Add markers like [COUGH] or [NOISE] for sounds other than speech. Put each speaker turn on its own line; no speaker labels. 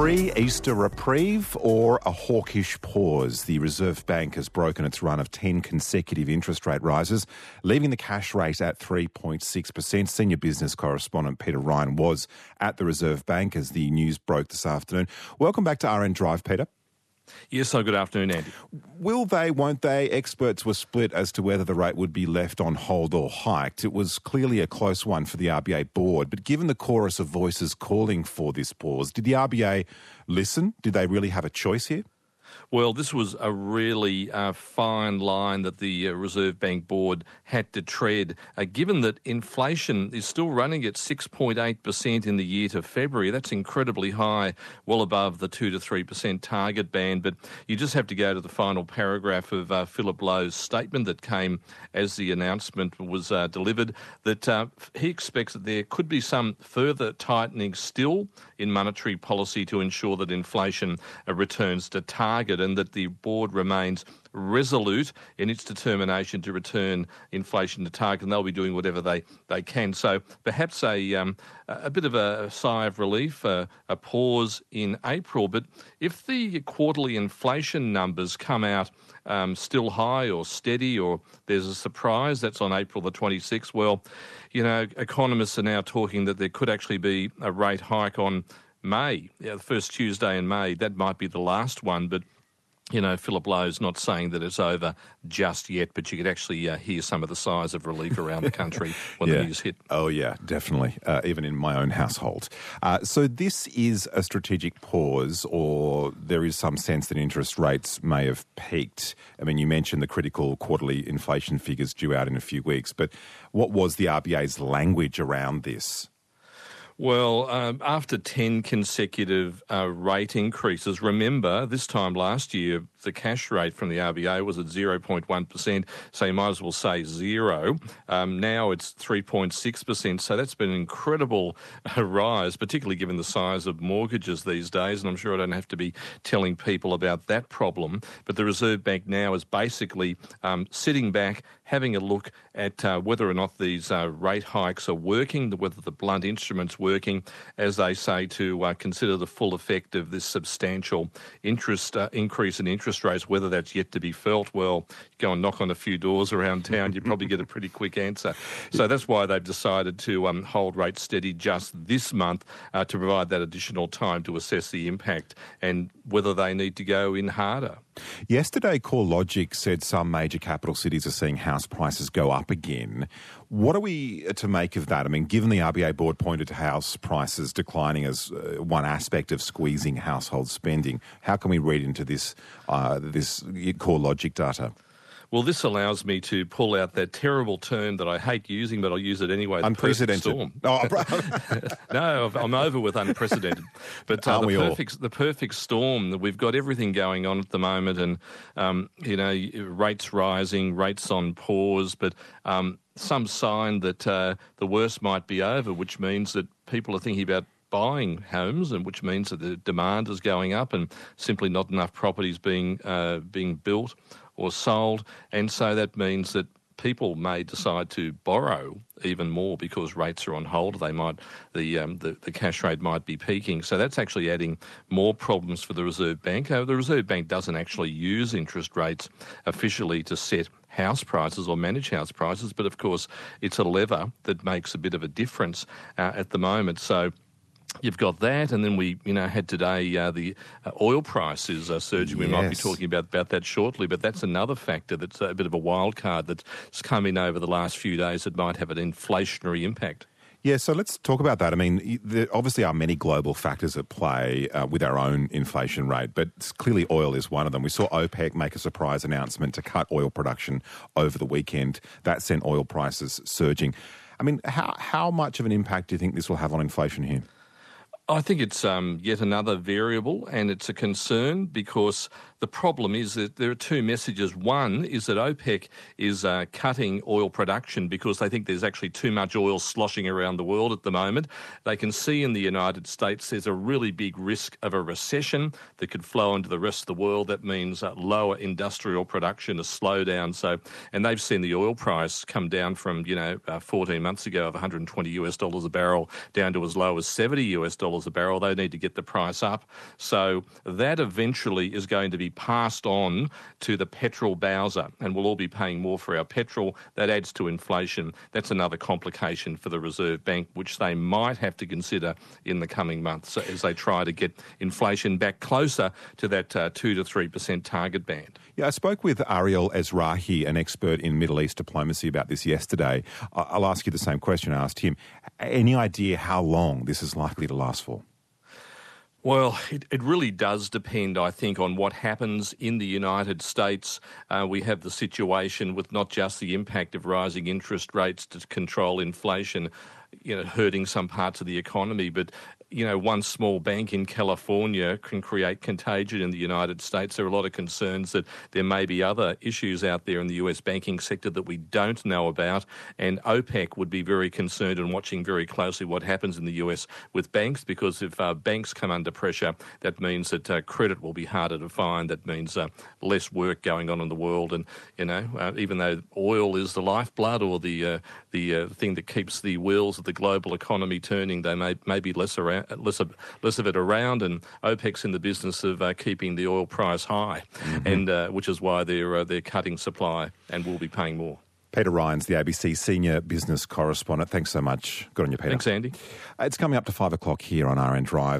pre Easter reprieve or a hawkish pause? The Reserve Bank has broken its run of 10 consecutive interest rate rises, leaving the cash rate at 3.6%. Senior business correspondent Peter Ryan was at the Reserve Bank as the news broke this afternoon. Welcome back to RN Drive, Peter.
Yes, so good afternoon, Andy.
Will they, won't they? Experts were split as to whether the rate would be left on hold or hiked. It was clearly a close one for the RBA board, but given the chorus of voices calling for this pause, did the RBA listen? Did they really have a choice here?
Well, this was a really uh, fine line that the uh, Reserve Bank Board had to tread, uh, given that inflation is still running at 6.8% in the year to February. That's incredibly high, well above the 2 to 3% target band. But you just have to go to the final paragraph of uh, Philip Lowe's statement that came as the announcement was uh, delivered that uh, he expects that there could be some further tightening still in monetary policy to ensure that inflation returns to target and that the board remains resolute in its determination to return inflation to target, and they'll be doing whatever they, they can. So perhaps a um, a bit of a sigh of relief, a pause in April. But if the quarterly inflation numbers come out um, still high or steady, or there's a surprise that's on April the 26th, well, you know, economists are now talking that there could actually be a rate hike on May, yeah, the first Tuesday in May. That might be the last one, but you know, Philip Lowe's not saying that it's over just yet, but you could actually uh, hear some of the sighs of relief around the country [LAUGHS] when
yeah.
the news hit.
Oh, yeah, definitely, uh, even in my own household. Uh, so, this is a strategic pause, or there is some sense that interest rates may have peaked. I mean, you mentioned the critical quarterly inflation figures due out in a few weeks, but what was the RBA's language around this?
Well, um, after 10 consecutive uh, rate increases, remember this time last year, the cash rate from the RBA was at 0.1%, so you might as well say zero. Um, now it's 3.6%, so that's been an incredible uh, rise, particularly given the size of mortgages these days. And I'm sure I don't have to be telling people about that problem. But the Reserve Bank now is basically um, sitting back, having a look at uh, whether or not these uh, rate hikes are working, whether the blunt instruments working, as they say, to uh, consider the full effect of this substantial interest uh, increase in interest rates. Whether that's yet to be felt, well, go and knock on a few doors around town, you probably get a pretty quick answer. So that's why they've decided to um, hold rates steady just this month uh, to provide that additional time to assess the impact and whether they need to go in harder.
Yesterday, CoreLogic said some major capital cities are seeing house prices go up again. What are we to make of that? I mean, given the RBA board pointed to house prices declining as uh, one aspect of squeezing household spending, how can we read into this uh, this CoreLogic data?
Well, this allows me to pull out that terrible term that I hate using, but I'll use it anyway.
Unprecedented.
storm. [LAUGHS] Oh, [LAUGHS] no, I'm over with unprecedented. But uh, the perfect, all? the perfect storm. That we've got everything going on at the moment, and um, you know, rates rising, rates on pause, but um, some sign that uh, the worst might be over, which means that people are thinking about buying homes, and which means that the demand is going up, and simply not enough properties being uh, being built or sold, and so that means that people may decide to borrow even more because rates are on hold. They might the um, the, the, cash rate might be peaking, so that's actually adding more problems for the Reserve Bank. The Reserve Bank doesn't actually use interest rates officially to set house prices or manage house prices, but of course it's a lever that makes a bit of a difference uh, at the moment. So You've got that, and then we, you know, had today uh, the uh, oil prices uh, surging. We yes. might be talking about, about that shortly, but that's another factor that's a bit of a wild card that's come in over the last few days that might have an inflationary impact.
Yeah, so let's talk about that. I mean, there obviously are many global factors at play uh, with our own inflation rate, but clearly oil is one of them. We saw OPEC make a surprise announcement to cut oil production over the weekend. That sent oil prices surging. I mean, how, how much of an impact do you think this will have on inflation here?
I think it's um, yet another variable, and it's a concern because the problem is that there are two messages. One is that OPEC is uh, cutting oil production because they think there's actually too much oil sloshing around the world at the moment. They can see in the United States there's a really big risk of a recession that could flow into the rest of the world. That means uh, lower industrial production, a slowdown. So, and they've seen the oil price come down from you know uh, 14 months ago of 120 US dollars a barrel down to as low as 70 US dollars $80 a barrel. They need to get the price up. So that eventually is going to be passed on to the petrol bowser, and we'll all be paying more for our petrol. That adds to inflation. That's another complication for the Reserve Bank, which they might have to consider in the coming months as they try to get inflation back closer to that uh, 2 to 3% target band.
Yeah, I spoke with Ariel Ezrahi, an expert in Middle East diplomacy, about this yesterday. I'll ask you the same question I asked him. Any idea how long this is likely to last for?
Well, it, it really does depend, I think, on what happens in the United States. Uh, we have the situation with not just the impact of rising interest rates to control inflation, you know, hurting some parts of the economy, but you know, one small bank in California can create contagion in the United States. There are a lot of concerns that there may be other issues out there in the US banking sector that we don't know about. And OPEC would be very concerned and watching very closely what happens in the US with banks because if uh, banks come under pressure, that means that uh, credit will be harder to find. That means uh, less work going on in the world. And, you know, uh, even though oil is the lifeblood or the, uh, the uh, thing that keeps the wheels of the global economy turning, they may, may be less around less of, less of it around, and OPEC's in the business of uh, keeping the oil price high, mm-hmm. and uh, which is why they're uh, they're cutting supply and will be paying more.
Peter Ryan's, the ABC senior business correspondent. Thanks so much. Good on you, Peter.
Thanks, Andy.
It's coming up to five o'clock here on RN Drive.